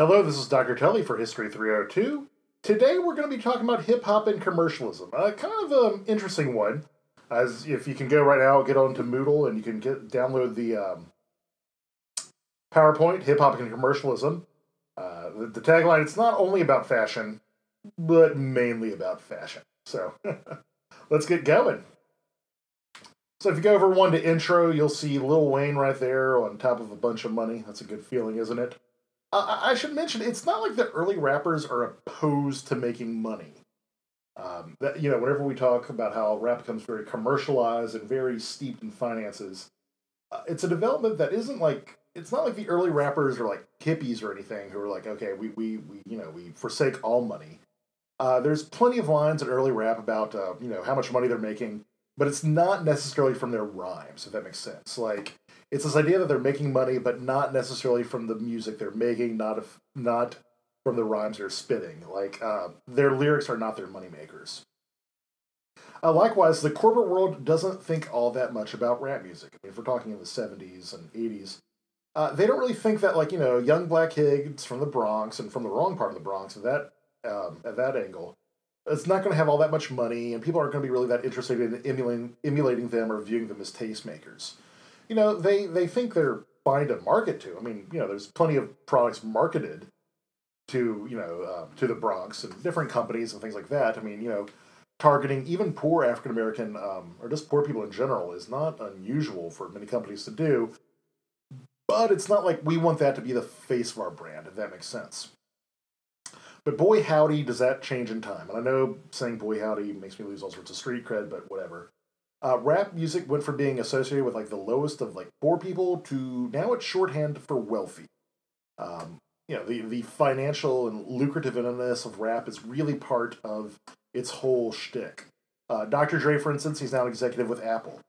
Hello, this is Dr. Tully for History 302. Today we're going to be talking about hip hop and commercialism. Uh, kind of an interesting one, as if you can go right now, get onto Moodle and you can get download the um, PowerPoint, hip hop and commercialism. Uh, the, the tagline: It's not only about fashion, but mainly about fashion. So let's get going. So if you go over one to intro, you'll see Lil Wayne right there on top of a bunch of money. That's a good feeling, isn't it? I should mention it's not like the early rappers are opposed to making money. Um, that you know, whenever we talk about how rap becomes very commercialized and very steeped in finances, uh, it's a development that isn't like it's not like the early rappers are like hippies or anything who are like, okay, we we, we you know we forsake all money. Uh, there's plenty of lines in early rap about uh, you know how much money they're making but it's not necessarily from their rhymes, if that makes sense. Like it's this idea that they're making money, but not necessarily from the music they're making, not if, not from the rhymes they're spitting. Like uh, their lyrics are not their money makers. Uh, likewise, the corporate world doesn't think all that much about rap music. I mean, if we're talking in the '70s and '80s, uh, they don't really think that like you know young black kids from the Bronx and from the wrong part of the Bronx at that um, at that angle it's not going to have all that much money, and people aren't going to be really that interested in emulating, emulating them or viewing them as tastemakers. You know, they they think they're fine to market to. I mean, you know, there's plenty of products marketed to you know uh, to the Bronx and different companies and things like that. I mean, you know, targeting even poor African American um, or just poor people in general is not unusual for many companies to do. But it's not like we want that to be the face of our brand, if that makes sense. But boy howdy, does that change in time. And I know saying boy howdy makes me lose all sorts of street cred, but whatever. Uh, rap music went from being associated with like the lowest of like poor people to now it's shorthand for wealthy. Um, you know, the, the financial and lucrativeness of rap is really part of its whole shtick. Uh, Dr. Dre, for instance, he's now an executive with Apple.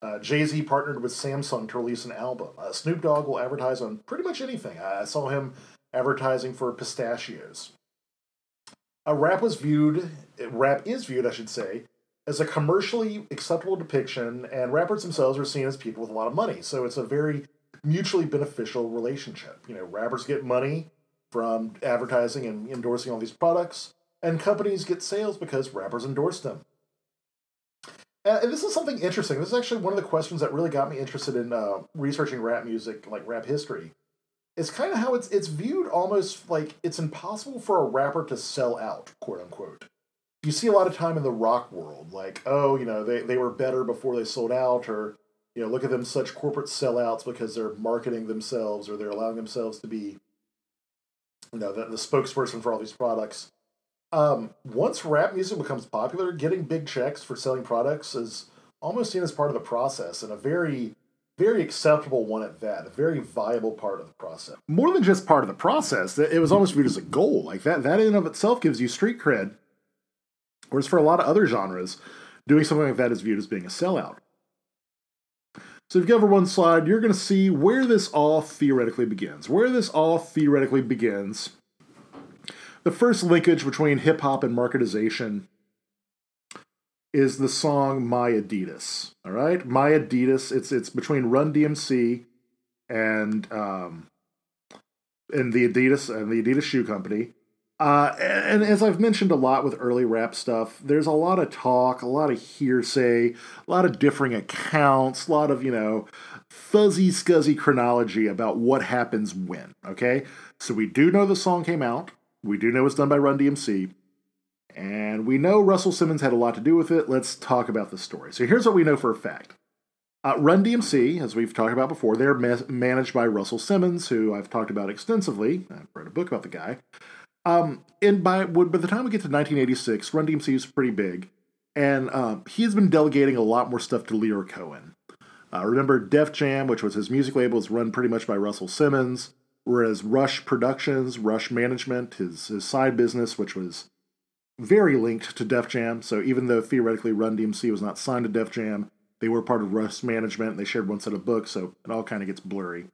Uh, Jay Z partnered with Samsung to release an album. Uh, Snoop Dogg will advertise on pretty much anything. I saw him advertising for pistachios. A rap was viewed, rap is viewed, I should say, as a commercially acceptable depiction, and rappers themselves are seen as people with a lot of money. So it's a very mutually beneficial relationship. You know, rappers get money from advertising and endorsing all these products, and companies get sales because rappers endorse them. And this is something interesting. This is actually one of the questions that really got me interested in uh, researching rap music, like rap history It's kind of how it's it's viewed almost like it's impossible for a rapper to sell out, quote unquote. You see a lot of time in the rock world, like, oh, you know, they, they were better before they sold out, or, you know, look at them such corporate sellouts because they're marketing themselves or they're allowing themselves to be, you know, the, the spokesperson for all these products. Um, once rap music becomes popular, getting big checks for selling products is almost seen as part of the process and a very very acceptable one at that, a very viable part of the process. More than just part of the process, it was almost viewed as a goal. Like that, that in and of itself gives you street cred. Whereas for a lot of other genres, doing something like that is viewed as being a sellout. So if you go over one slide, you're going to see where this all theoretically begins. Where this all theoretically begins. The first linkage between hip hop and marketization is the song My Adidas. All right, My Adidas. It's it's between Run DMC and um, and the Adidas and the Adidas shoe company. Uh, and as I've mentioned a lot with early rap stuff, there's a lot of talk, a lot of hearsay, a lot of differing accounts, a lot of, you know, fuzzy, scuzzy chronology about what happens when. Okay? So we do know the song came out. We do know it's done by Run DMC. And we know Russell Simmons had a lot to do with it. Let's talk about the story. So here's what we know for a fact. Uh, Run DMC, as we've talked about before, they're ma- managed by Russell Simmons, who I've talked about extensively. I've read a book about the guy. Um, and by by the time we get to 1986, Run DMC is pretty big, and um, he's been delegating a lot more stuff to Lyor Cohen. Uh, remember, Def Jam, which was his music label, was run pretty much by Russell Simmons, whereas Rush Productions, Rush Management, his his side business, which was very linked to Def Jam. So even though theoretically Run DMC was not signed to Def Jam, they were part of Rush Management. They shared one set of books, so it all kind of gets blurry.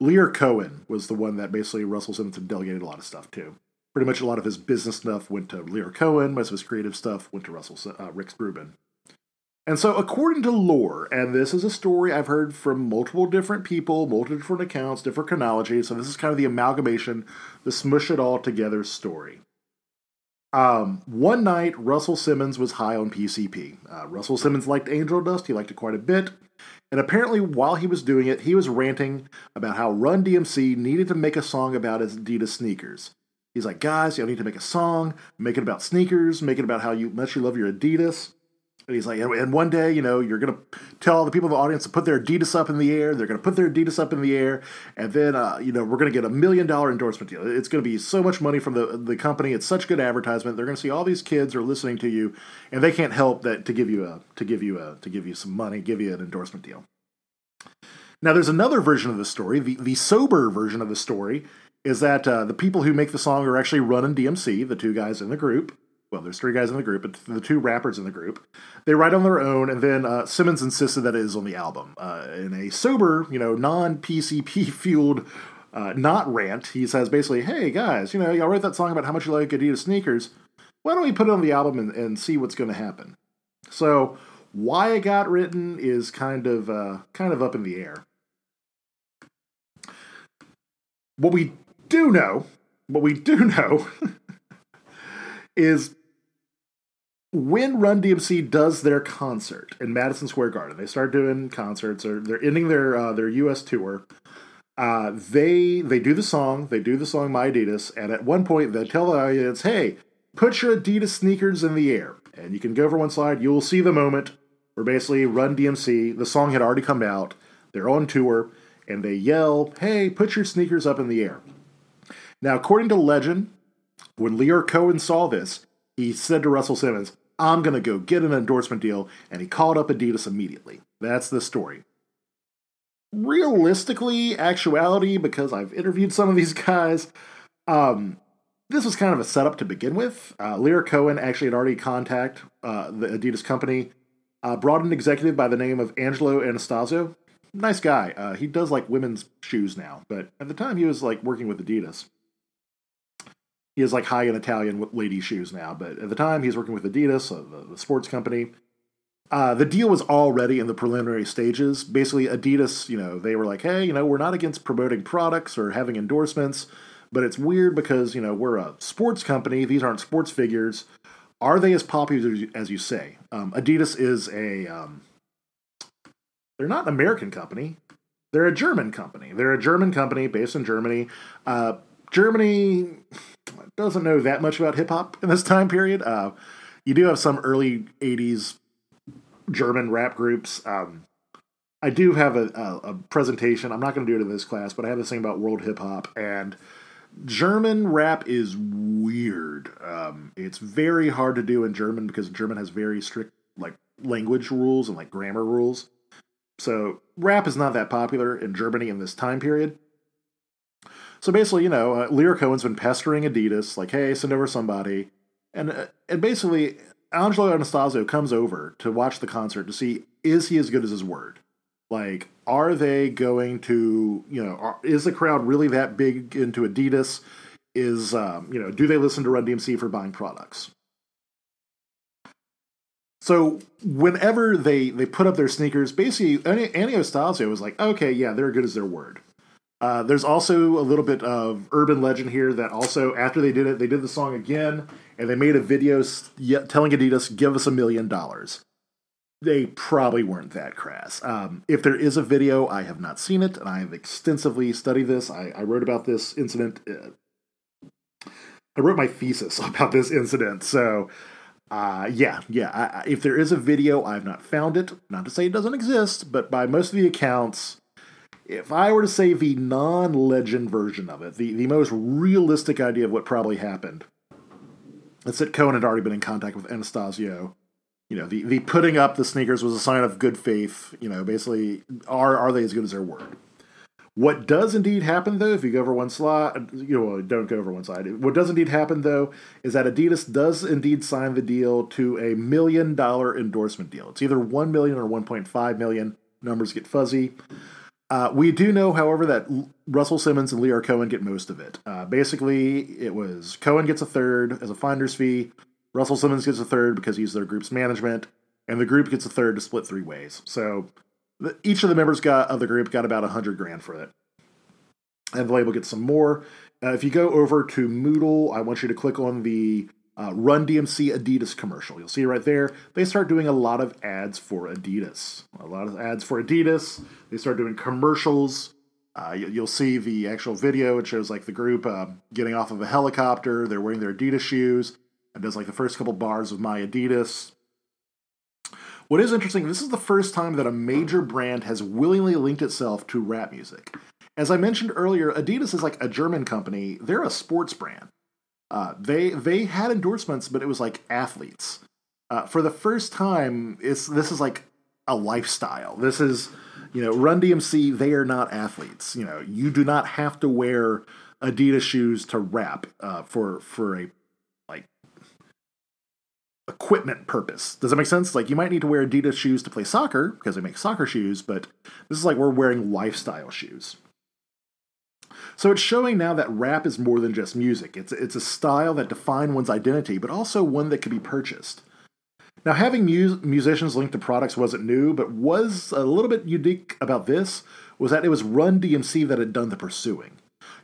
Lyor Cohen was the one that basically Russell Simmons delegated a lot of stuff to. Pretty much a lot of his business stuff went to Lyor Cohen. Most of his creative stuff went to Russell uh, Rick Rubin. And so, according to lore, and this is a story I've heard from multiple different people, multiple different accounts, different chronologies, so this is kind of the amalgamation, the smush it all together story. Um, one night, Russell Simmons was high on PCP. Uh, Russell Simmons liked Angel Dust, he liked it quite a bit. And apparently, while he was doing it, he was ranting about how Run DMC needed to make a song about his Adidas sneakers. He's like, guys, you need to make a song, make it about sneakers, make it about how you much you love your Adidas. And he's like, and one day, you know, you're going to tell all the people in the audience to put their Adidas up in the air. They're going to put their Adidas up in the air. And then, uh, you know, we're going to get a million dollar endorsement deal. It's going to be so much money from the, the company. It's such good advertisement. They're going to see all these kids are listening to you and they can't help that to give you a, to give you a, to give you some money, give you an endorsement deal. Now, there's another version of the story. The, the sober version of the story is that uh, the people who make the song are actually running DMC, the two guys in the group well, there's three guys in the group, but the two rappers in the group, they write on their own, and then uh, Simmons insisted that it is on the album. Uh, in a sober, you know, non PCP fueled, uh, not rant, he says basically, "Hey guys, you know, y'all wrote that song about how much you like Adidas sneakers. Why don't we put it on the album and, and see what's going to happen?" So, why it got written is kind of uh, kind of up in the air. What we do know, what we do know. is when Run DMC does their concert in Madison Square Garden, they start doing concerts, or they're ending their uh, their U.S. tour. Uh, they they do the song, they do the song My Adidas, and at one point they tell the audience, "Hey, put your Adidas sneakers in the air." And you can go over one slide, you will see the moment where basically Run DMC, the song had already come out, they're on tour, and they yell, "Hey, put your sneakers up in the air." Now, according to legend, when Lyor Cohen saw this, he said to Russell Simmons, I'm going to go get an endorsement deal. And he called up Adidas immediately. That's the story. Realistically, actuality, because I've interviewed some of these guys, um, this was kind of a setup to begin with. Uh, Cohen actually had already contacted uh, the Adidas company, uh, brought an executive by the name of Angelo Anastasio. Nice guy. Uh, he does like women's shoes now, but at the time he was like working with Adidas he has like high in Italian lady shoes now, but at the time he's working with Adidas, uh, the, the, sports company. Uh, the deal was already in the preliminary stages. Basically, Adidas, you know, they were like, hey, you know, we're not against promoting products or having endorsements, but it's weird because, you know, we're a sports company. These aren't sports figures. Are they as popular as you say? Um, Adidas is a, um, they're not an American company. They're a German company. They're a German company based in Germany. Uh, Germany doesn't know that much about hip hop in this time period. Uh, you do have some early '80s German rap groups. Um, I do have a, a, a presentation. I'm not going to do it in this class, but I have this thing about world hip hop and German rap is weird. Um, it's very hard to do in German because German has very strict like language rules and like grammar rules. So rap is not that popular in Germany in this time period. So basically, you know, uh, Lyor Cohen's been pestering Adidas, like, hey, send over somebody. And, uh, and basically, Angelo Anastasio comes over to watch the concert to see is he as good as his word? Like, are they going to, you know, are, is the crowd really that big into Adidas? Is, um, you know, do they listen to Run DMC for buying products? So whenever they they put up their sneakers, basically Anastasio was like, okay, yeah, they're good as their word. Uh, there's also a little bit of urban legend here that also after they did it, they did the song again and they made a video telling Adidas, "Give us a million dollars." They probably weren't that crass. Um, if there is a video, I have not seen it, and I have extensively studied this. I, I wrote about this incident. Uh, I wrote my thesis about this incident, so uh, yeah, yeah. I, if there is a video, I've not found it. Not to say it doesn't exist, but by most of the accounts, if I were to say the non legend version of it, the, the most realistic idea of what probably happened, it's that Cohen had already been in contact with Anastasio. You know, the, the putting up the sneakers was a sign of good faith. You know, basically, are are they as good as their word? What does indeed happen, though, if you go over one slide, you know, don't go over one side. What does indeed happen, though, is that Adidas does indeed sign the deal to a million dollar endorsement deal. It's either one million or one point five million. Numbers get fuzzy. Uh, we do know, however, that Russell Simmons and Lyor Cohen get most of it. Uh, basically, it was Cohen gets a third as a finder's fee. Russell Simmons gets a third because he's their group's management. and the group gets a third to split three ways. So the, each of the members got of the group got about a hundred grand for it, and the label gets some more. Uh, if you go over to Moodle, I want you to click on the uh, Run DMC Adidas commercial. You'll see right there. They start doing a lot of ads for Adidas. A lot of ads for Adidas. They start doing commercials. Uh, you, will see the actual video. It shows like the group uh, getting off of a helicopter. They're wearing their Adidas shoes. It does like the first couple bars of my Adidas. What is interesting, this is the first time that a major brand has willingly linked itself to rap music. As I mentioned earlier, Adidas is like a German company. They're a sports brand. Uh, they they had endorsements, but it was like athletes. Uh, for the first time, it's this is like a lifestyle. This is you know Run DMC. They are not athletes. You know you do not have to wear Adidas shoes to rap uh, for for a like equipment purpose. Does that make sense? Like you might need to wear Adidas shoes to play soccer because they make soccer shoes, but this is like we're wearing lifestyle shoes. So it's showing now that rap is more than just music. It's it's a style that defines one's identity, but also one that can be purchased. Now, having mu- musicians linked to products wasn't new, but was a little bit unique about this was that it was Run DMC that had done the pursuing.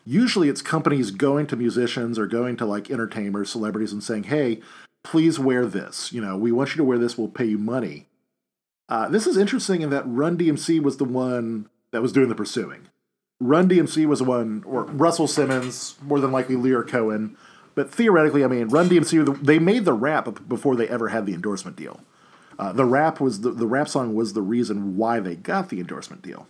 Usually, it's companies going to musicians or going to like entertainers, celebrities, and saying, "Hey, please wear this. You know, we want you to wear this. We'll pay you money." Uh, this is interesting in that Run DMC was the one that was doing the pursuing. Run DMC was the one, or Russell Simmons, more than likely Lyor Cohen. But theoretically, I mean, Run DMC, they made the rap before they ever had the endorsement deal. Uh, the rap was the, the rap song was the reason why they got the endorsement deal.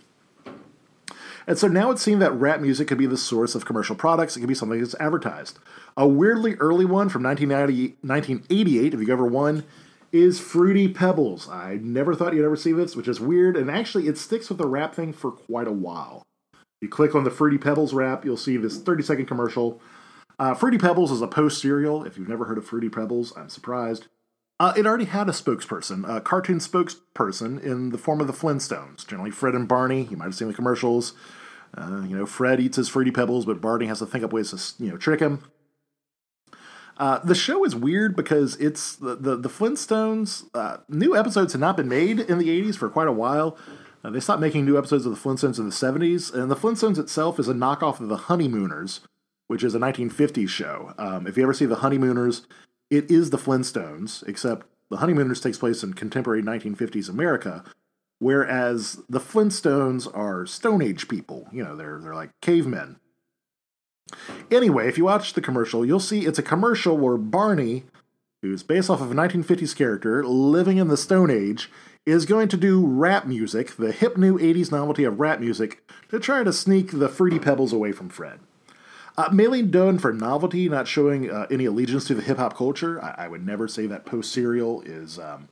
And so now it seemed that rap music could be the source of commercial products. It could be something that's advertised. A weirdly early one from 1988, if you've ever won, is Fruity Pebbles. I never thought you'd ever see this, which is weird. And actually, it sticks with the rap thing for quite a while. You click on the Fruity Pebbles wrap, you'll see this 30 second commercial. Uh, Fruity Pebbles is a post cereal. If you've never heard of Fruity Pebbles, I'm surprised. Uh, it already had a spokesperson, a cartoon spokesperson in the form of the Flintstones. Generally, Fred and Barney. You might have seen the commercials. Uh, you know, Fred eats his Fruity Pebbles, but Barney has to think up ways to, you know, trick him. Uh, the show is weird because it's the the, the Flintstones. Uh, new episodes had not been made in the '80s for quite a while. Uh, they stopped making new episodes of the Flintstones in the 70s, and the Flintstones itself is a knockoff of the Honeymooners, which is a 1950s show. Um, if you ever see the Honeymooners, it is the Flintstones, except the Honeymooners takes place in contemporary 1950s America, whereas the Flintstones are Stone Age people. You know, they're they're like cavemen. Anyway, if you watch the commercial, you'll see it's a commercial where Barney, who's based off of a 1950s character living in the Stone Age, is going to do rap music, the hip new 80s novelty of rap music, to try to sneak the Fruity Pebbles away from Fred. Uh, mainly done for novelty, not showing uh, any allegiance to the hip hop culture. I, I, would never say that post cereal is um,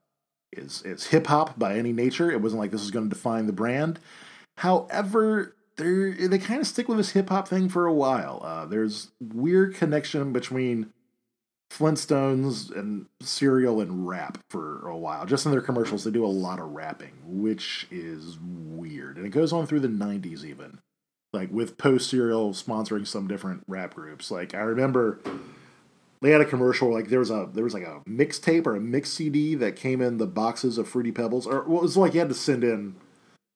is is hip hop by any nature. It wasn't like this was going to define the brand. However, they they kind of stick with this hip hop thing for a while. Uh, there's weird connection between Flintstones and cereal and rap for a while. Just in their commercials, they do a lot of rapping, which is weird. And it goes on through the 90s, even. Like with post cereal sponsoring some different rap groups. Like I remember they had a commercial like there was a there was like a mixtape or a mix CD that came in the boxes of Fruity Pebbles, or well, it was like you had to send in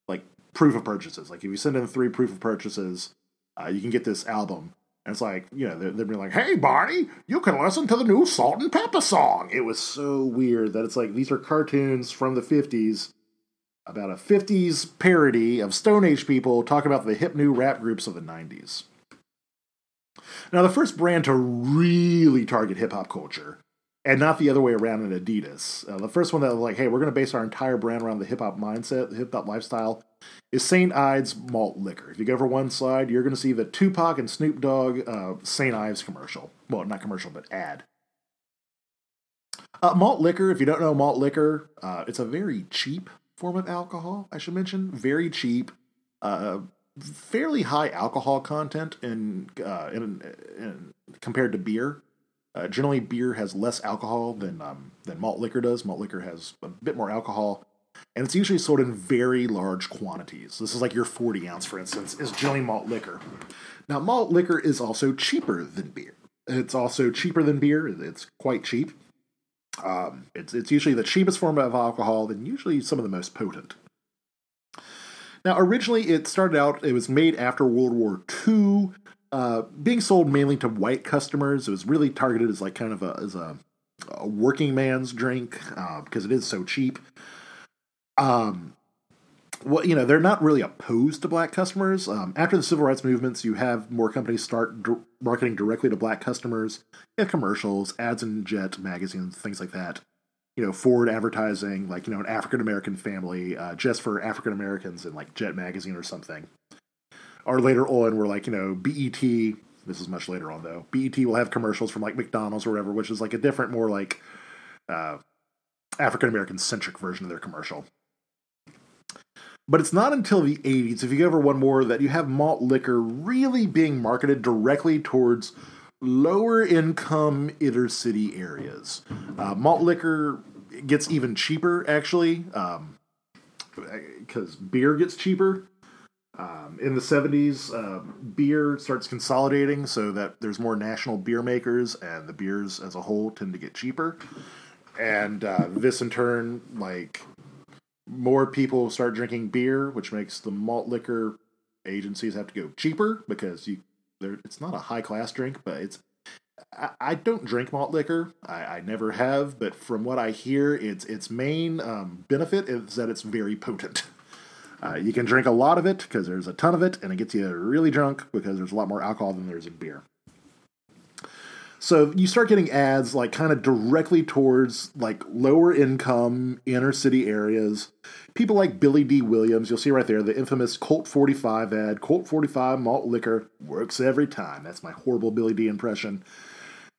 like proof of purchases. Like if you send in three proof of purchases, uh, you can get this album. And it's like, you know, they're, they're like, hey, Barney, you can listen to the new Salt-N-Pepa song. It was so weird that it's like these are cartoons from the 50s about a 50s parody of Stone Age people talking about the hip new rap groups of the 90s. Now, the first brand to really target hip hop culture, and not the other way around in Adidas, uh, the first one that was like, hey, we're going to base our entire brand around the hip hop mindset, the hip hop lifestyle, is St. Ides malt liquor. If you go over one slide, you're going to see the Tupac and Snoop Dogg uh, St. Ides commercial. Well, not commercial, but ad. Uh, malt liquor, if you don't know malt liquor, uh, it's a very cheap form of alcohol, I should mention. Very cheap, uh, fairly high alcohol content in, uh, in, in compared to beer. Uh, generally, beer has less alcohol than um, than malt liquor does. Malt liquor has a bit more alcohol and it's usually sold in very large quantities. This is like your 40 ounce, for instance, is generally malt liquor. Now, malt liquor is also cheaper than beer. It's also cheaper than beer. It's quite cheap. Um, it's it's usually the cheapest form of alcohol and usually some of the most potent. Now, originally it started out, it was made after World War II, uh, being sold mainly to white customers. It was really targeted as like kind of a as a, a working man's drink uh, because it is so cheap. Um, well, you know, they're not really opposed to black customers. Um, after the civil rights movements, you have more companies start marketing directly to black customers. Have commercials, ads in Jet magazines, things like that. You know, Ford advertising, like, you know, an African American family uh, just for African Americans in like Jet magazine or something. Or later on, we're like, you know, BET, this is much later on though, BET will have commercials from like McDonald's or whatever, which is like a different, more like uh, African American centric version of their commercial. But it's not until the 80s, if you go over one more, that you have malt liquor really being marketed directly towards lower income inner city areas. Uh, malt liquor gets even cheaper, actually, because um, beer gets cheaper. Um, in the 70s, um, beer starts consolidating so that there's more national beer makers, and the beers as a whole tend to get cheaper. And uh, this, in turn, like more people start drinking beer, which makes the malt liquor agencies have to go cheaper because you there it's not a high class drink, but it's I, I don't drink malt liquor. I, I, never have, but from what I hear, its its main um, benefit is that it's very potent. Uh, you can drink a lot of it because there's a ton of it, and it gets you really drunk because there's a lot more alcohol than there's in beer. So you start getting ads like kind of directly towards like lower income inner city areas. People like Billy Dee Williams, you'll see right there the infamous Colt 45 ad. Colt 45 malt liquor works every time. That's my horrible Billy Dee impression.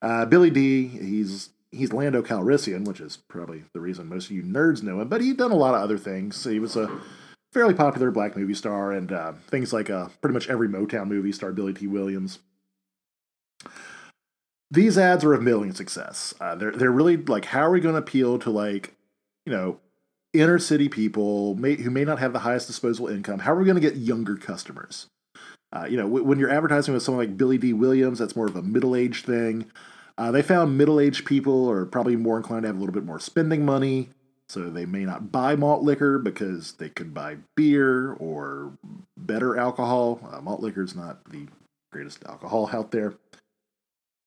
Uh, Billy Dee, he's he's Lando Calrissian, which is probably the reason most of you nerds know him. But he'd done a lot of other things. He was a fairly popular black movie star, and uh, things like uh, pretty much every Motown movie star Billy Dee Williams these ads are a million success. Uh, they're they're really like how are we going to appeal to like you know inner city people may, who may not have the highest disposable income? How are we going to get younger customers? Uh, you know, w- when you're advertising with someone like Billy Dee Williams, that's more of a middle aged thing. Uh, they found middle aged people are probably more inclined to have a little bit more spending money, so they may not buy malt liquor because they could buy beer or better alcohol. Uh, malt liquor is not the greatest alcohol out there.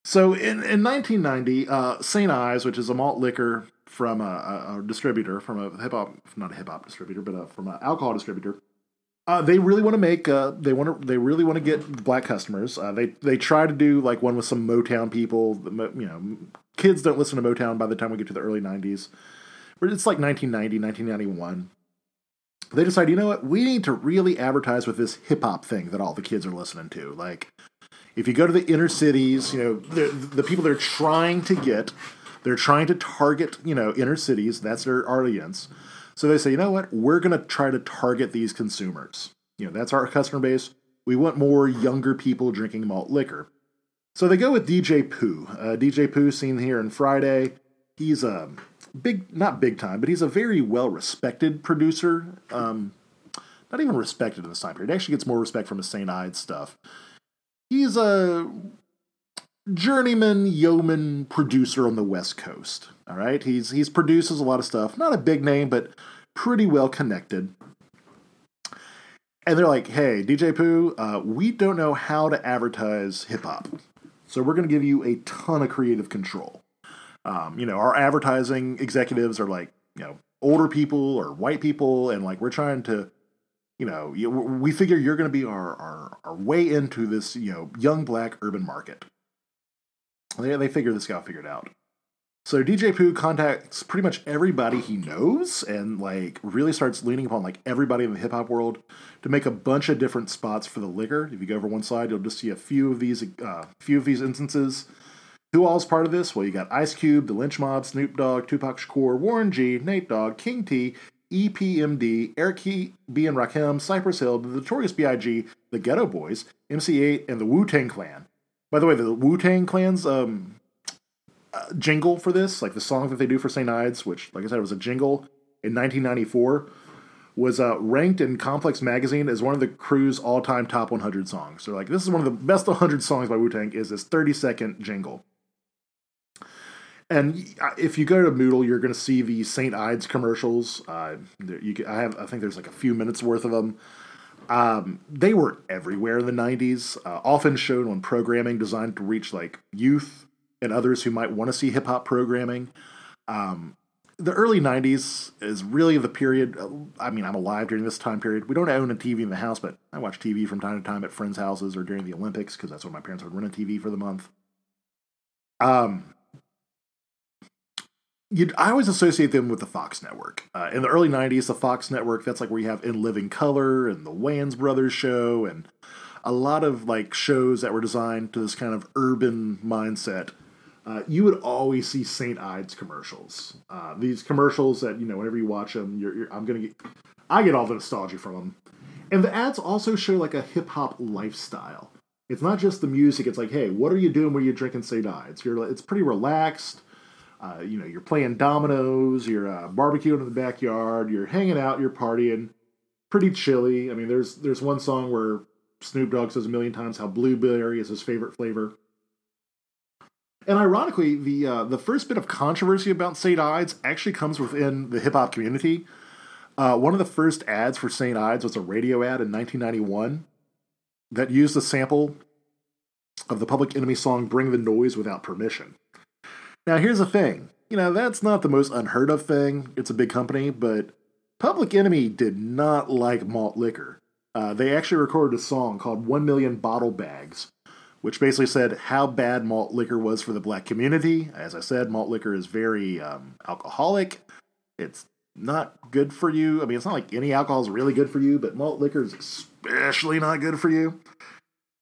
So in, in 1990, uh, St. Ides, which is a malt liquor from a, a, distributor, from a hip hop, not a hip hop distributor, but a, from an alcohol distributor, uh, they really want to make uh, they want to they really want to get black customers. Uh, they they try to do like one with some Motown people. You know, kids don't listen to Motown by the time we get to the early 90s. But it's like 1990, 1991. They decide, you know what, we need to really advertise with this hip hop thing that all the kids are listening to. Like, if you go to the inner cities, you know, the, the people they're trying to get, they're trying to target, you know, inner cities. That's their audience. So they say, you know what? We're going to try to target these consumers. You know, that's our customer base. We want more younger people drinking malt liquor. So they go with DJ Pooh. Uh, DJ Pooh, seen here in Friday. He's a big, not big time, but he's a very well respected producer. Um, not even respected in this time period. He actually gets more respect from his St. Ides stuff he's a journeyman yeoman producer on the West Coast. All right, he's he's produces a lot of stuff. Not a big name, but pretty well connected. And they're like, "Hey, DJ Pooh, uh, we don't know how to advertise hip hop, so we're going to give you a ton of creative control." Um, you know, our advertising executives are like, you know, older people or white people, and like we're trying to you know, we figure you're going to be our, our, our way into this, you know, young black urban market. They, they figure this guy figured out. So DJ Pooh contacts pretty much everybody he knows and like really starts leaning upon like everybody in the hip hop world to make a bunch of different spots for the liquor. If you go over one side, you'll just see a few of these uh, few of these instances. Who all is part of this? Well, you got Ice Cube, The Lench Mob, Snoop Dogg, Tupac Shakur, Warren G, Nate Dogg, King T, EPMD, Eric B. and Rakim, Cypress Hill, The Notorious B.I.G., The Geto Boys, MC Eiht, and the Wu Tang Clan. By the way, the Wu Tang Clan's um, uh, jingle for this, like the song that they do for St. Ides, which, like I said, was a jingle in 1994, was uh, ranked in Complex Magazine as one of the crew's all-time top 100 songs. So, like, this is one of the best 100 songs by Wu Tang. Is this 30-second jingle? And if you go to Moodle, you're going to see the St. Ides commercials. Uh, you, I have, I think there's like a few minutes worth of them. Um, they were everywhere in the 90s, uh, often shown on programming designed to reach like youth and others who might want to see hip hop programming. Um, the early 90s is really the period. I mean, I'm alive during this time period. We don't own a TV in the house, but I watch TV from time to time at friends' houses or during the Olympics because that's when my parents would rent a TV for the month. Um, you I always associate them with the Fox network. Uh, in the early 90s, the Fox network, that's like where you have In Living Color and the Wayans Brothers show and a lot of like shows that were designed to this kind of urban mindset uh, you would always see St. Ides commercials. Uh, these commercials that you know, whenever you watch them, you're, you're, I'm gonna get, I get all the nostalgia from them. And the ads also show like a hip hop lifestyle. It's not just the music. It's like, hey, what are you doing when you're drinking St. Ides? You're, it's pretty relaxed. Uh, you know, you're playing dominoes, you're uh, barbecuing in the backyard, you're hanging out, you're partying. Pretty chilly. I mean, there's there's one song where Snoop Dogg says a million times how blueberry is his favorite flavor. And ironically, the uh, the first bit of controversy about St. Ides actually comes within the hip hop community. Uh, one of the first ads for St. Ides was a radio ad in 1991 that used a sample of the Public Enemy song "Bring the Noise" without permission. Now, here's the thing: you know that's not the most unheard of thing. It's a big company, but Public Enemy did not like malt liquor. Uh, they actually recorded a song called "One Million Bottle Bags." which basically said how bad malt liquor was for the black community. As I said, malt liquor is very um, alcoholic. It's not good for you. I mean, it's not like any alcohol is really good for you, but malt liquor is especially not good for you.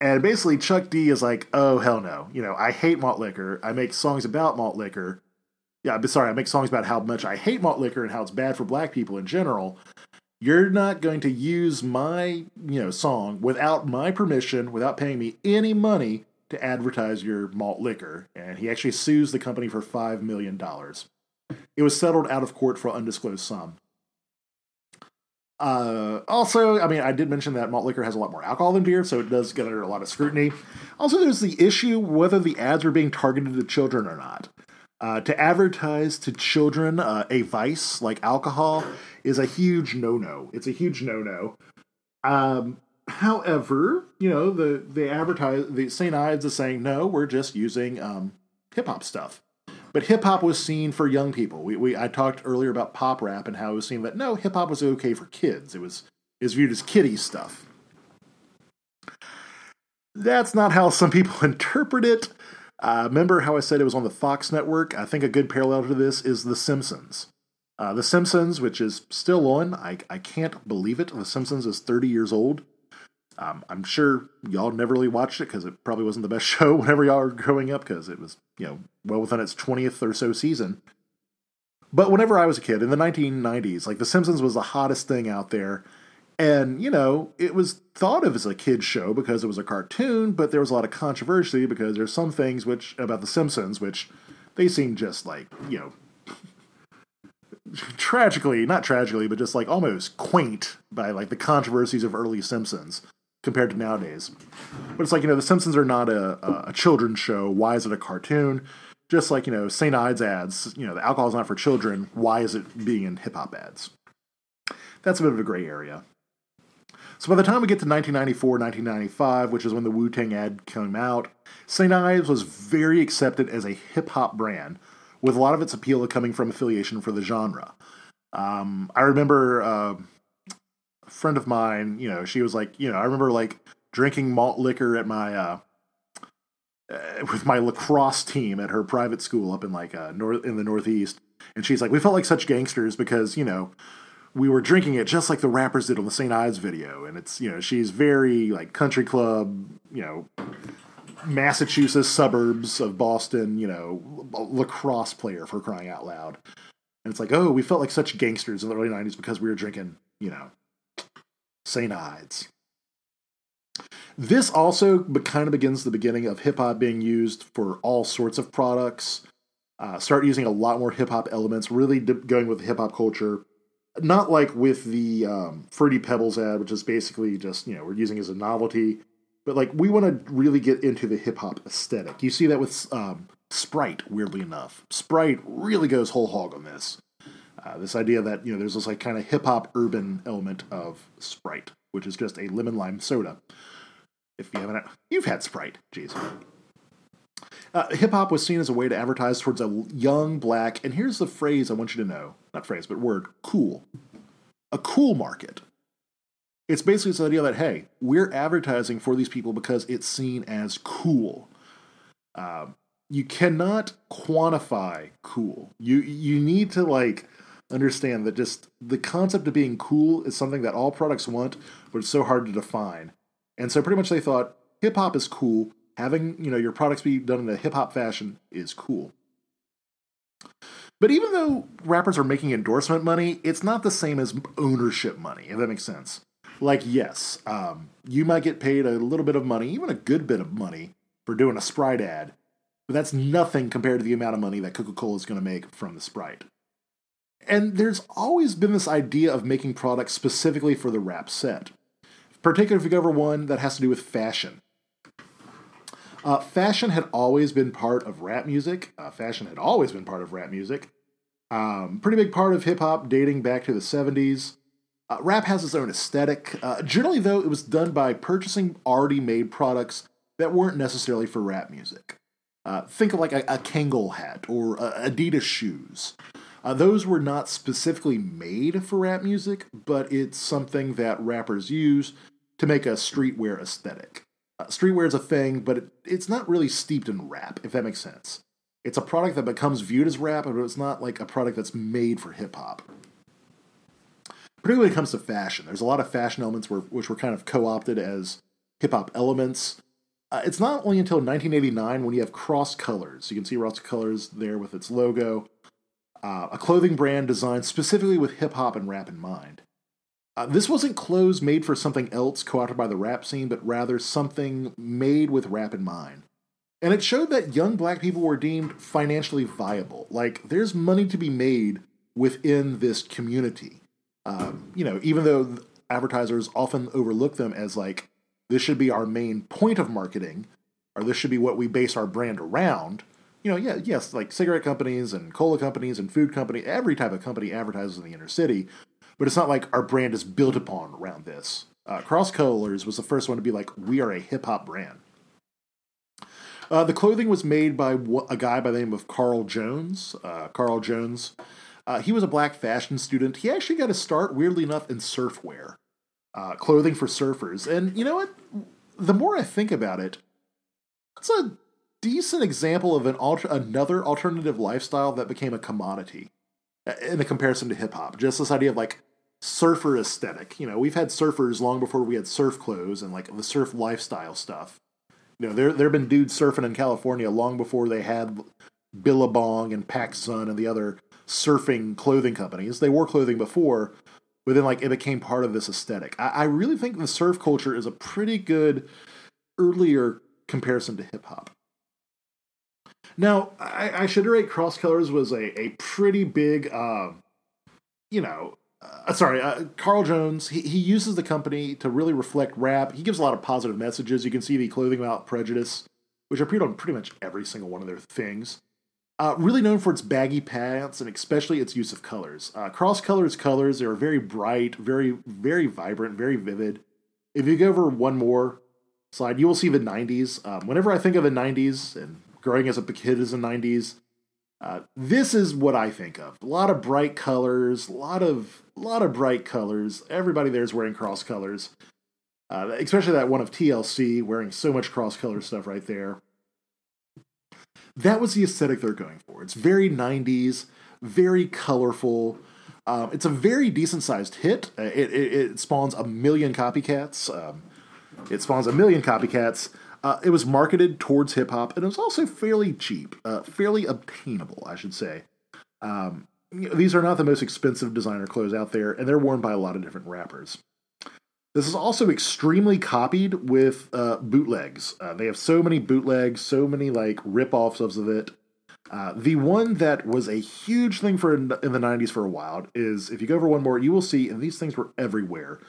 And basically, Chuck D is like, oh, hell no. You know, I hate malt liquor. I make songs about malt liquor. Yeah, but sorry, I make songs about how much I hate malt liquor and how it's bad for black people in general you're not going to use my you know song without my permission without paying me any money to advertise your malt liquor and he actually sues the company for $5 million it was settled out of court for undisclosed sum uh, also, I mean, I did mention that malt liquor has a lot more alcohol than beer, so it does get under a lot of scrutiny. Also, there's the issue whether the ads are being targeted to children or not. Uh, to advertise to children uh, a vice like alcohol is a huge no no. It's a huge no no. Um, however, you know the the advertise the St. Ides is saying no, we're just using um, hip hop stuff. But hip hop was seen for young people. We, we I talked earlier about pop rap and how it was seen but no, hip hop was okay for kids. It was is viewed as kiddie stuff. That's not how some people interpret it. Uh, remember how I said it was on the Fox network? I think a good parallel to this is The Simpsons. Uh, the Simpsons, which is still on, I, I can't believe it. The Simpsons is 30 years old. Um, I'm sure y'all never really watched it because it probably wasn't the best show whenever y'all were growing up because it was, you know, well within its 20th or so season. But whenever I was a kid in the 1990s, like The Simpsons was the hottest thing out there. And, you know, it was thought of as a kid's show because it was a cartoon, but there was a lot of controversy because there's some things which about The Simpsons which they seem just like, you know, tragically, not tragically, but just like almost quaint by like the controversies of early Simpsons compared to nowadays. But it's like, you know, The Simpsons are not a, a children's show. Why is it a cartoon? Just like, you know, St. Ides ads, you know, the alcohol is not for children. Why is it being in hip hop ads? That's a bit of a gray area. So by the time we get to 1994, 1995, which is when the Wu Tang ad came out, St. Ides was very accepted as a hip hop brand, with a lot of its appeal coming from affiliation for the genre. Um, I remember uh, friend of mine, you know, she was like, you know, I remember like drinking malt liquor at my uh, uh, with my lacrosse team at her private school up in like uh, north in the northeast, and she's like, we felt like such gangsters because you know we were drinking it just like the rappers did on the St. Ides video. And it's, you know, she's very like country club, you know, Massachusetts suburbs of Boston, you know, lacrosse player for crying out loud. And it's like, oh, we felt like such gangsters in the early 90s because we were drinking, you know, St. Ides. This also kind of begins the beginning of hip hop being used for all sorts of products. Uh, start using a lot more hip hop elements, really going with hip hop culture not like with the um, Fruity Pebbles ad, which is basically just you know we're using as a novelty, but like we want to really get into the hip hop aesthetic. You see that with um, Sprite, weirdly enough. Sprite really goes whole hog on this. Uh, this idea that you know there's this like kind of hip hop urban element of Sprite, which is just a lemon lime soda. If you haven't, you've had Sprite, jeez. Uh, hip hop was seen as a way to advertise towards a young black, and here's the phrase I want you to know not phrase, but word cool. A cool market. It's basically this idea that, hey, we're advertising for these people because it's seen as cool. Um, you cannot quantify cool. You you need to like understand that just the concept of being cool is something that all products want, but it's so hard to define. And so pretty much they thought hip hop is cool. Having you know your products be done in a hip hop fashion is cool. But even though rappers are making endorsement money, it's not the same as ownership money, if that makes sense. Like, yes, um, you might get paid a little bit of money, even a good bit of money, for doing a Sprite ad, but that's nothing compared to the amount of money that Coca Cola is going to make from the Sprite. And there's always been this idea of making products specifically for the rap set, particularly if you go over one that has to do with fashion. Uh, fashion had always been part of rap music. Uh, fashion had always been part of rap music. Um, pretty big part of hip hop dating back to the 70s. Uh, rap has its own aesthetic. Uh, generally, though, it was done by purchasing already made products that weren't necessarily for rap music. Uh, think of like a, a Kangol hat or Adidas shoes. Uh, those were not specifically made for rap music, but it's something that rappers use to make a streetwear aesthetic. Uh, streetwear is a thing, but it, it's not really steeped in rap, if that makes sense. It's a product that becomes viewed as rap, but it's not like a product that's made for hip hop. Particularly when it comes to fashion, there's a lot of fashion elements which were kind of co opted as hip hop elements. Uh, it's not only until 1989 when you have Cross Colors. You can see Cross Colors there with its logo, uh, a clothing brand designed specifically with hip hop and rap in mind. Uh, this wasn't clothes made for something else co opted by the rap scene, but rather something made with rap in mind. And it showed that young black people were deemed financially viable. Like, there's money to be made within this community. Um, you know, even though advertisers often overlook them as like, this should be our main point of marketing, or this should be what we base our brand around. You know, yeah, yes, like cigarette companies and cola companies and food company, every type of company advertises in the inner city, but it's not like our brand is built upon around this. Uh, Cross Colors was the first one to be like, we are a hip hop brand. Uh, the clothing was made by a guy by the name of Carl Jones. Uh, Carl Jones, uh, he was a black fashion student. He actually got a start, weirdly enough, in surfwear, uh, clothing for surfers. And you know what? The more I think about it, it's a decent example of an alter- another alternative lifestyle that became a commodity uh, in a comparison to hip hop. Just this idea of like surfer aesthetic. You know, we've had surfers long before we had surf clothes and like the surf lifestyle stuff. You know, there there have been dudes surfing in California long before they had Billabong and PacSun and the other surfing clothing companies. They wore clothing before, but then like it became part of this aesthetic. I, I really think the surf culture is a pretty good earlier comparison to hip hop. Now, I, I, should iterate Cross Colors was a, a pretty big, uh, you know, uh, sorry, uh, Carl Jones, he, he uses the company to really reflect rap. He gives a lot of positive messages. You can see the clothing about prejudice, which appeared on pretty much every single one of their things. Uh, really known for its baggy pants and especially its use of colors. Uh, Cross Colors colors, they are very bright, very, very vibrant, very vivid. If you go over one more slide, you will see the 90s. Um, whenever I think of the 90s, and growing as a kid as the 90s, uh, this is what I think of. A lot of bright colors, a lot of a lot of bright colors. Everybody there is wearing cross colors, uh, especially that one of TLC wearing so much cross color stuff right there. That was the aesthetic they're going for. It's very 90s, very colorful. Um, it's a very decent sized hit. Uh, it, it, it, spawns a million copycats. Um, it spawns a million copycats. Uh, it was marketed towards hip hop, and it was also fairly cheap, uh, fairly obtainable, I should say. Um, you know, these are not the most expensive designer clothes out there, and they're worn by a lot of different rappers. This is also extremely copied with uh, bootlegs. Uh, they have so many bootlegs, so many like rip-offs of it. Uh, the one that was a huge thing for in the 90s for a while is if you go over one more, you will see, and these things were everywhere.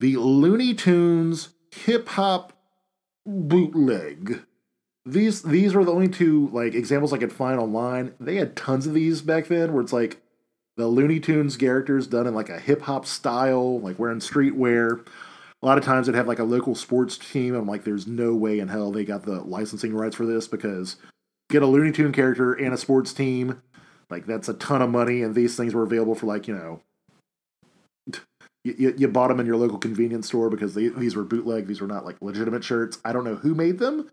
The Looney Tunes hip hop bootleg. These these were the only two like examples I could find online. They had tons of these back then where it's like the Looney Tunes characters done in like a hip hop style, like wearing streetwear. A lot of times they'd have like a local sports team. I'm like, there's no way in hell they got the licensing rights for this because get a Looney Tune character and a sports team, like that's a ton of money. And these things were available for like you know you, you bought them in your local convenience store because they, these were bootleg. These were not like legitimate shirts. I don't know who made them,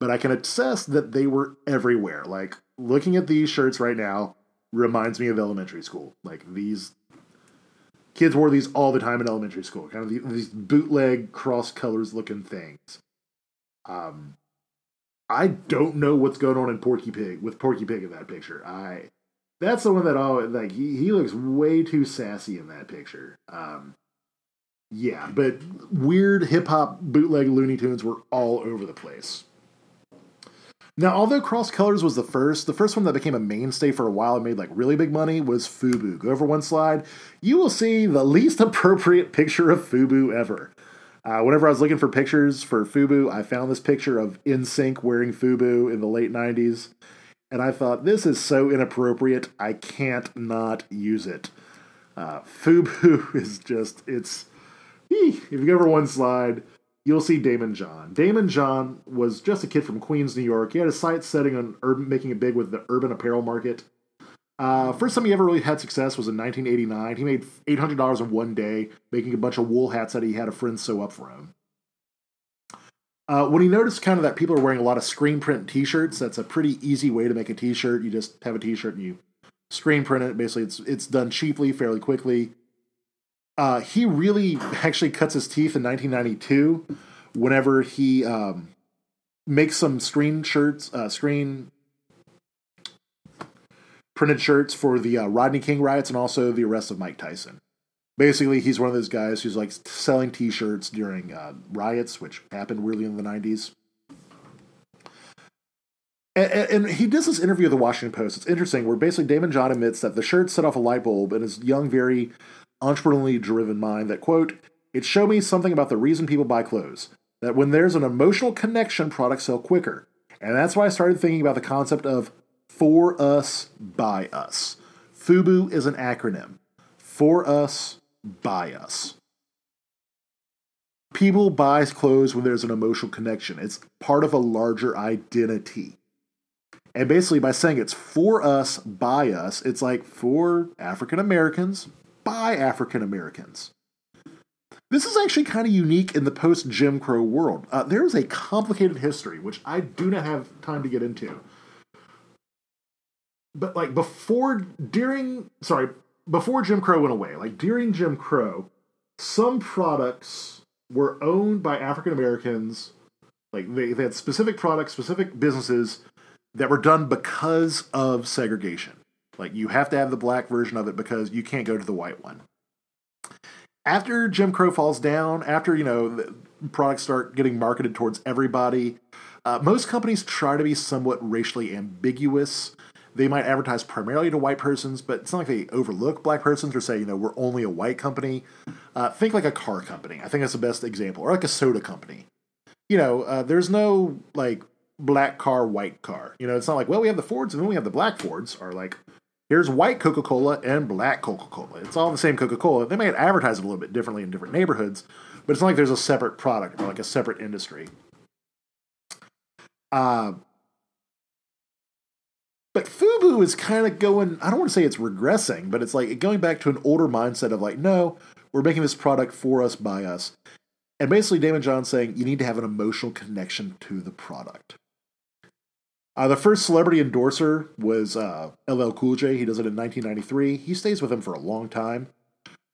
but I can attest that they were everywhere. Like looking at these shirts right now reminds me of elementary school. Like these kids wore these all the time in elementary school. Kind of these bootleg cross colors looking things. Um, I don't know what's going on in Porky Pig with Porky Pig in that picture. I that's the one that oh like he, he looks way too sassy in that picture. Um, yeah, but weird hip hop bootleg Looney Tunes were all over the place. Now, although Cross Colors was the first, the first one that became a mainstay for a while and made like really big money was Fubu. Go over one slide, you will see the least appropriate picture of Fubu ever. Uh, whenever I was looking for pictures for Fubu, I found this picture of NSYNC wearing Fubu in the late 90s and I thought this is so inappropriate, I can't not use it. Uh, Fubu is just it's. If you go over one slide, you'll see Daymond John. Daymond John was just a kid from Queens, New York. He had a site setting on urban, making it big with the urban apparel market. Uh, first time he ever really had success was in 1989. He made $800 in one day, making a bunch of wool hats that he had a friend sew up for him. Uh, when he noticed kind of that people are wearing a lot of screen print T-shirts, that's a pretty easy way to make a T-shirt. You just have a T-shirt and you screen print it. Basically, it's it's done cheaply, fairly quickly. Uh, he really actually cuts his teeth in 1992 whenever he um, makes some screen shirts, uh, screen printed shirts for the uh, Rodney King riots and also the arrest of Mike Tyson basically he's one of those guys who's like selling t-shirts during uh, riots which happened really in the 90s and, and, he does this interview with the washington post. It's interesting where basically daymond john admits that the shirt set off a light bulb in his young very entrepreneurially driven mind that quote it showed me something about the reason people buy clothes that when there's an emotional connection products sell quicker. And that's why i started thinking about the concept of for us by us. Fubu is an acronym. For us buy us. People buy clothes when there's an emotional connection. It's part of a larger identity. And basically, by saying it's for us, by us, it's like for African Americans, by African Americans. This is actually kind of unique in the post Jim Crow world. Uh, there is a complicated history, which I do not have time to get into. But, like, before, during, sorry, before Jim Crow went away, like during Jim Crow, some products were owned by African Americans. Like they, they had specific products, specific businesses that were done because of segregation. Like you have to have the black version of it because you can't go to the white one. After Jim Crow falls down, after you know products start getting marketed towards everybody, uh, most companies try to be somewhat racially ambiguous they might advertise primarily to white persons, but it's not like they overlook black persons or say, you know, we're only a white company. Uh, think like a car company. I think that's the best example, or like a soda company. You know, uh, there's no like black car, white car. You know, it's not like, well, we have the Fords and then we have the black Fords, or like, here's white Coca Cola and black Coca Cola. It's all the same Coca Cola. They might advertise it a little bit differently in different neighborhoods, but it's not like there's a separate product or like a separate industry. Uh, but Fubu is kind of going, I don't want to say it's regressing, but it's like going back to an older mindset of like, no, we're making this product for us, by us. And basically, Daymond John saying you need to have an emotional connection to the product. Uh, the first celebrity endorser was uh, LL Cool J. He does it in 1993. He stays with him for a long time.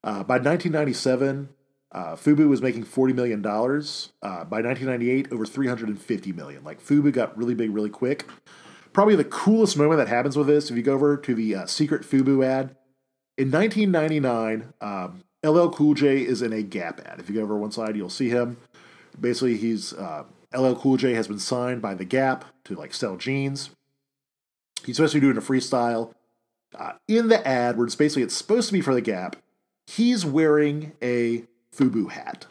Uh, by 1997, uh, Fubu was making $40 million. Uh, by 1998, over 350 million. Like, Fubu got really big really quick. Probably the coolest moment that happens with this, if you go over to the uh, secret Fubu ad, in 1999, um, LL Cool J is in a Gap ad. If you go over one side, you'll see him. Basically, he's uh, LL Cool J has been signed by the Gap to like sell jeans. He's supposed to be doing a freestyle. Uh, in the ad, where it's basically it's supposed to be for the Gap, he's wearing a Fubu hat.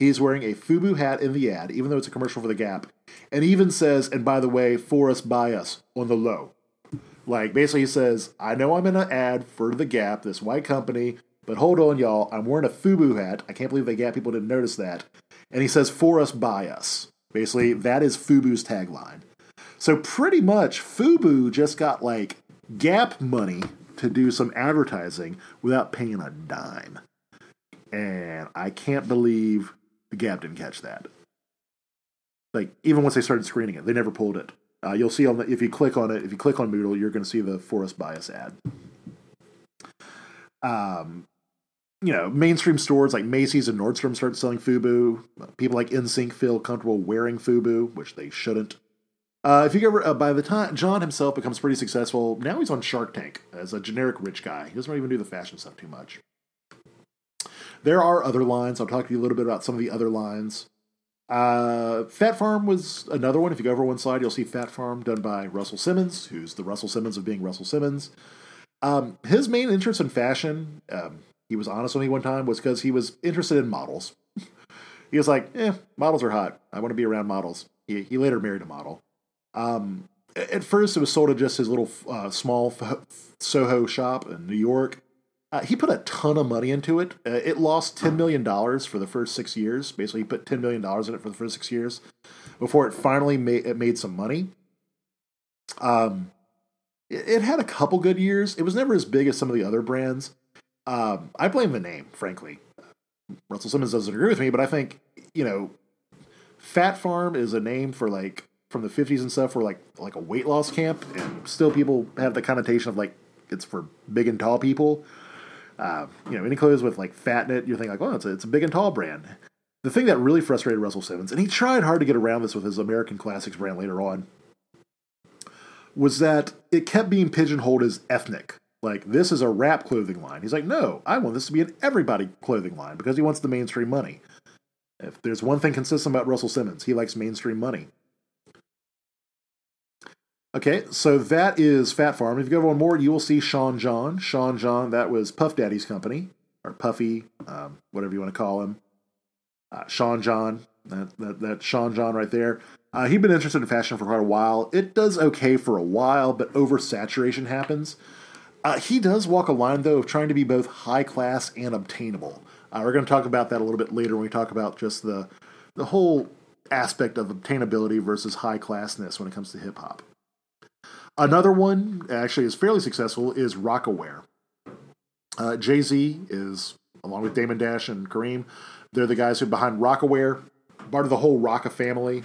He's wearing a FUBU hat in the ad, even though it's a commercial for the Gap, and even says, "And by the way, for us, by us on the low." Like basically, he says, "I know I'm in an ad for the Gap, this white company, but hold on, y'all, I'm wearing a FUBU hat. I can't believe the Gap people didn't notice that." And he says, "For us, by us." Basically, that is FUBU's tagline. So pretty much, FUBU just got like Gap money to do some advertising without paying a dime. And I can't believe the Gap didn't catch that. Like even once they started screening it, they never pulled it. Uh, you'll see on the, if you click on it, if you click on Moodle, you're going to see the For Us By Us ad. Um, you know, mainstream stores like Macy's and Nordstrom start selling FUBU. People like NSYNC feel comfortable wearing FUBU, which they shouldn't. Uh, if you ever, uh, by the time John himself becomes pretty successful, now he's on Shark Tank as a generic rich guy. He doesn't even do the fashion stuff too much. There are other lines. I'll talk to you a little bit about some of the other lines. Uh, Phat Farm was another one. If you go over one slide, you'll see Phat Farm done by Russell Simmons, who's the Russell Simmons of being Russell Simmons. Um, his main interest in fashion, um, he was honest with me one time, was because he was interested in models. he was like, eh, models are hot. I want to be around models. He, he later married a model. Um, at first, it was sort of just his little uh, small Soho shop in New York. Uh, he put a ton of money into it. Uh, it lost $10 million for the first six years. Basically, he put $10 million in it for the first six years before it finally made, it made some money. Um, it, it, had a couple good years. It was never as big as some of the other brands. Um, I blame the name, frankly. Russell Simmons doesn't agree with me, but I think, you know, Phat Farm is a name for like from the 50s and stuff were like like a weight loss camp and still people have the connotation of like it's for big and tall people uh, you know any clothes with like fat in it you think like well it's a, it's a big and tall brand. The thing that really frustrated russell simmons and he tried hard to get around this with his american classics brand later on was that it kept being pigeonholed as ethnic. Like this is a rap clothing line. He's like no i want this to be an everybody clothing line because he wants the mainstream money. If there's one thing consistent about russell simmons he likes mainstream money Okay, so that is Phat Farm. If you go one more, you will see Sean John. Sean John, that was Puff Daddy's company, or Puffy, um, whatever you want to call him. Uh, Sean John, that, that, that Sean John right there. Uh, he'd been interested in fashion for quite a while. It does okay for a while, but oversaturation happens. Uh, he does walk a line, though, of trying to be both high class and obtainable. Uh, we're going to talk about that a little bit later when we talk about just the the whole aspect of obtainability versus high classness when it comes to hip hop. Another one, actually, is fairly successful, is Rocawear. Uh, Jay Z is, along with Damon Dash and Kareem, they're the guys who are behind Rocawear, part of the whole Rocka family.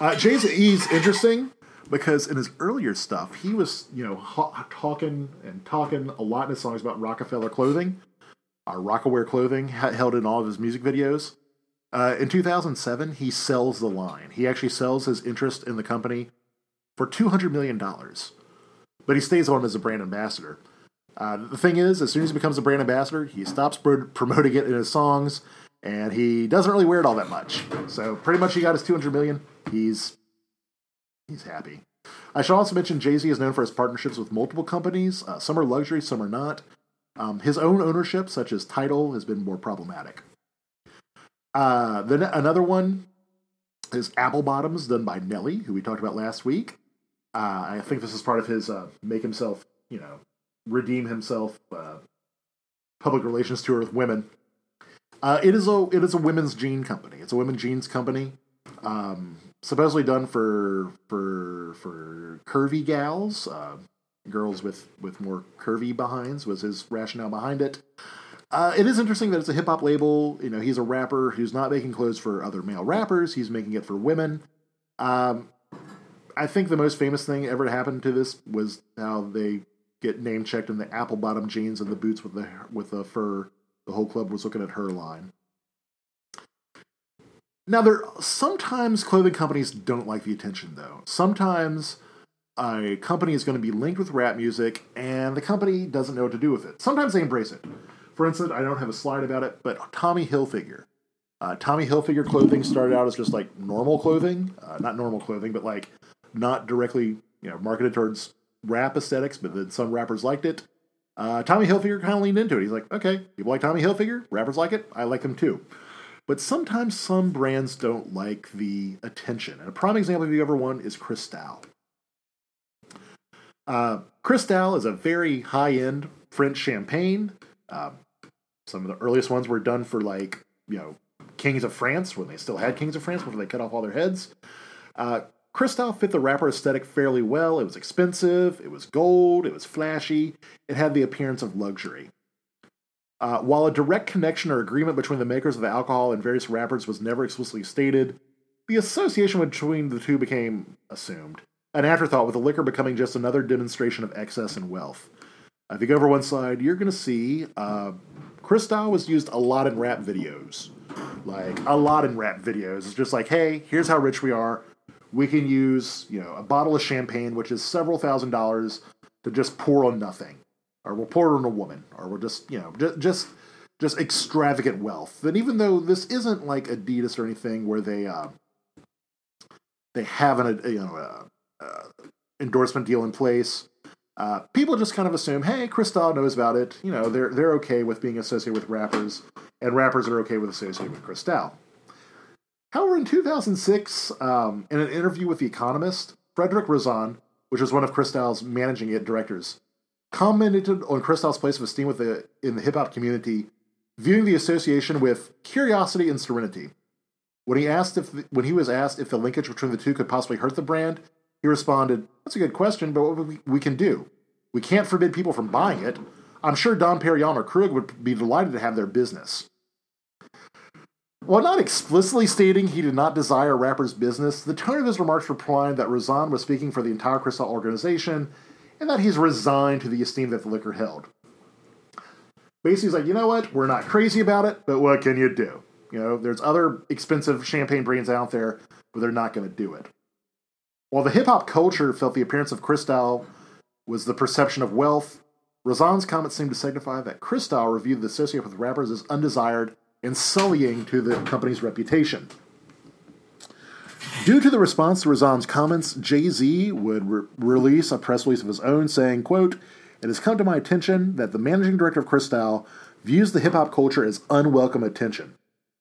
Uh, Jay Z's interesting because in his earlier stuff, he was, you know, ha- talking and talking a lot in his songs about Rockefeller clothing, uh, Rocawear clothing, ha- held in all of his music videos. Uh, in 2007, he sells the line. He actually sells his interest in the company for $200 million. But he stays on as a brand ambassador. Uh, the thing is, as soon as he becomes a brand ambassador, he stops promoting it in his songs, and he doesn't really wear it all that much. So pretty much, he got his 200 million. He's he's happy. I should also mention Jay Z is known for his partnerships with multiple companies. Uh, some are luxury, some are not. Um, his own ownership, such as Tidal, has been more problematic. Uh, then another one is Apple Bottoms, done by Nelly, who we talked about last week. Uh, I think this is part of his uh, make himself, you know, redeem himself uh, public relations tour with women. Uh, it is a it is a women's jean company. It's a women's jeans company, um, supposedly done for for for curvy gals, uh, girls with with more curvy behinds. Was his rationale behind it? Uh, it is interesting that it's a hip hop label. You know, he's a rapper who's not making clothes for other male rappers. He's making it for women. Um, I think the most famous thing ever to happen to this was how they get name checked in the apple bottom jeans and the boots with the with the fur. The whole club was looking at her line. Now, there sometimes clothing companies don't like the attention, though. Sometimes a company is going to be linked with rap music, and the company doesn't know what to do with it. Sometimes they embrace it. For instance, I don't have a slide about it, but Tommy Hilfiger. Uh, Tommy Hilfiger clothing started out as just like normal clothing, uh, not normal clothing, but like not directly you know marketed towards rap aesthetics, but then some rappers liked it. Uh, Tommy Hilfiger kind of leaned into it. He's like, okay, people like Tommy Hilfiger, rappers like it, I like them too. But sometimes some brands don't like the attention. And a prime example, if you ever one, is Cristal. Uh, Cristal is a very high end French champagne. Uh, some of the earliest ones were done for like, you know, kings of France when they still had kings of France before they cut off all their heads. Uh, Cristal fit the rapper aesthetic fairly well. It was expensive, it was gold, it was flashy, it had the appearance of luxury. Uh, while a direct connection or agreement between the makers of the alcohol and various rappers was never explicitly stated, the association between the two became assumed, an afterthought with the liquor becoming just another demonstration of excess and wealth. If you go over one side, you're going to see uh, was used a lot in rap videos. Like, a lot in rap videos. It's just like, hey, here's how rich we are we can use you know a bottle of champagne which is several thousand dollars to just pour on nothing. Or we'll pour it on a woman or we'll just you know just just, just extravagant wealth. And even though this isn't like adidas or anything where they uh, they have an you know a, a endorsement deal in place uh, people just kind of assume hey Cristal knows about it. You know they're they're okay with being associated with rappers and rappers are okay with associating with Cristal However, in 2006, um, in an interview with The Economist, Frederick Rouzaud, which was one of Cristal's managing it directors, commented on Cristal's place of esteem with the, in the hip hop community, viewing the association with curiosity and serenity. When he asked if the, when he was asked if the linkage between the two could possibly hurt the brand, he responded, "That's a good question, but what we, we can do? We can't forbid people from buying it. I'm sure Dom Perignon or Krug would be delighted to have their business." While not explicitly stating he did not desire rapper's business, the tone of his remarks implied that Rouzaud was speaking for the entire Cristal organization and that he's resigned to the esteem that the liquor held. Basically, he's like, you know what? We're not crazy about it, but what can you do? You know, there's other expensive champagne brands out there, but they're not going to do it. While the hip hop culture felt the appearance of Cristal was the perception of wealth, Rouzaud's comments seemed to signify that Cristal reviewed the with rappers as undesired and sullying to the company's reputation. Due to the response to Rouzaud's comments, Jay-Z would re- release a press release of his own saying, quote, It has come to my attention that the managing director of Cristal views the hip-hop culture as unwelcome attention.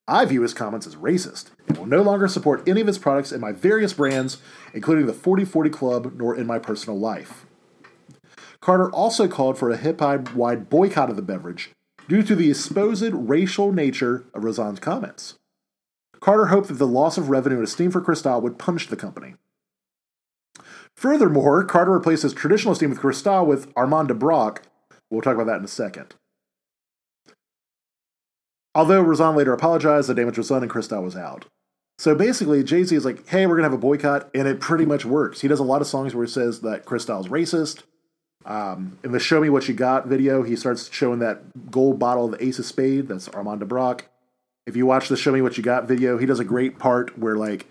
I view his comments as racist and will no longer support any of his products in my various brands, including the 4040 Club, nor in my personal life. Carter also called for a hip hop wide boycott of the beverage, due to the supposed racial nature of Rouzaud's comments. Carter hoped that the loss of revenue and esteem for Cristal would punish the company. Furthermore, Carter replaced his traditional esteem with Cristal with Armand de Brock. We'll talk about that in a second. Although Rouzaud later apologized, the damage was done and Cristal was out. So basically, Jay Z is like, hey, we're going to have a boycott, and it pretty much works. He does a lot of songs where he says that Cristal is racist, um, in the Show Me What You Got video, he starts showing that gold bottle of the Ace of Spade. That's Armand de Brock. If you watch the Show Me What You Got video, he does a great part where, like,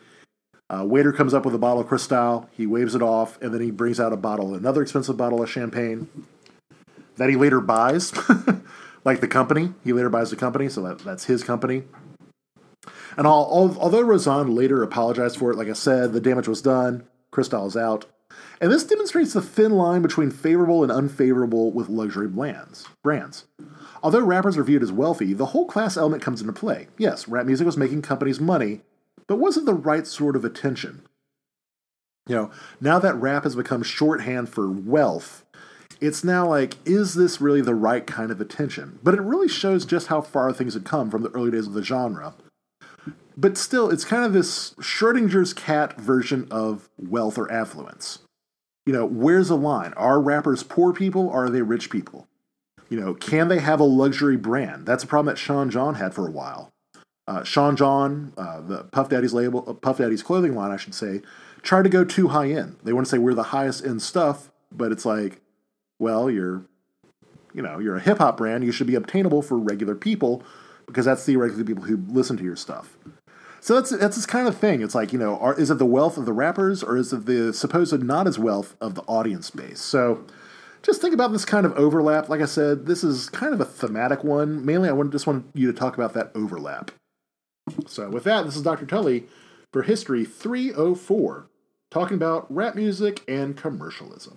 a waiter comes up with a bottle of Cristal, he waves it off, and then he brings out a bottle, another expensive bottle of champagne that he later buys, like the company. He later buys the company, so that, that's his company. And although Rouzaud later apologized for it, like I said, the damage was done. Cristal is out. And this demonstrates the thin line between favorable and unfavorable with luxury brands. brands. Although rappers are viewed as wealthy, the whole class element comes into play. Yes, rap music was making companies money, but was it the right sort of attention? You know, now that rap has become shorthand for wealth, it's now like, is this really the right kind of attention? But it really shows just how far things had come from the early days of the genre. But still, it's kind of this Schrodinger's cat version of wealth or affluence you know, where's the line? Are rappers poor people or are they rich people? You know, can they have a luxury brand? That's a problem that Sean John had for a while. Uh, Sean John, uh, the Puff Daddy's label, uh, Puff Daddy's clothing line, I should say, tried to go too high end. They want to say we're the highest end stuff, but it's like, well, you're, you know, you're a hip hop brand. You should be obtainable for regular people because that's theoretically the people who listen to your stuff. So that's that's this kind of thing. It's like you know, are, is it the wealth of the rappers or is it the supposed not as wealth of the audience base? So just think about this kind of overlap. Like I said, this is kind of a thematic one. Mainly, I just want you to talk about that overlap. So with that, this is Dr. Tully for History 304, talking about rap music and commercialism.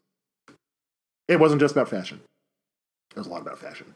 It wasn't just about fashion. It was a lot about fashion.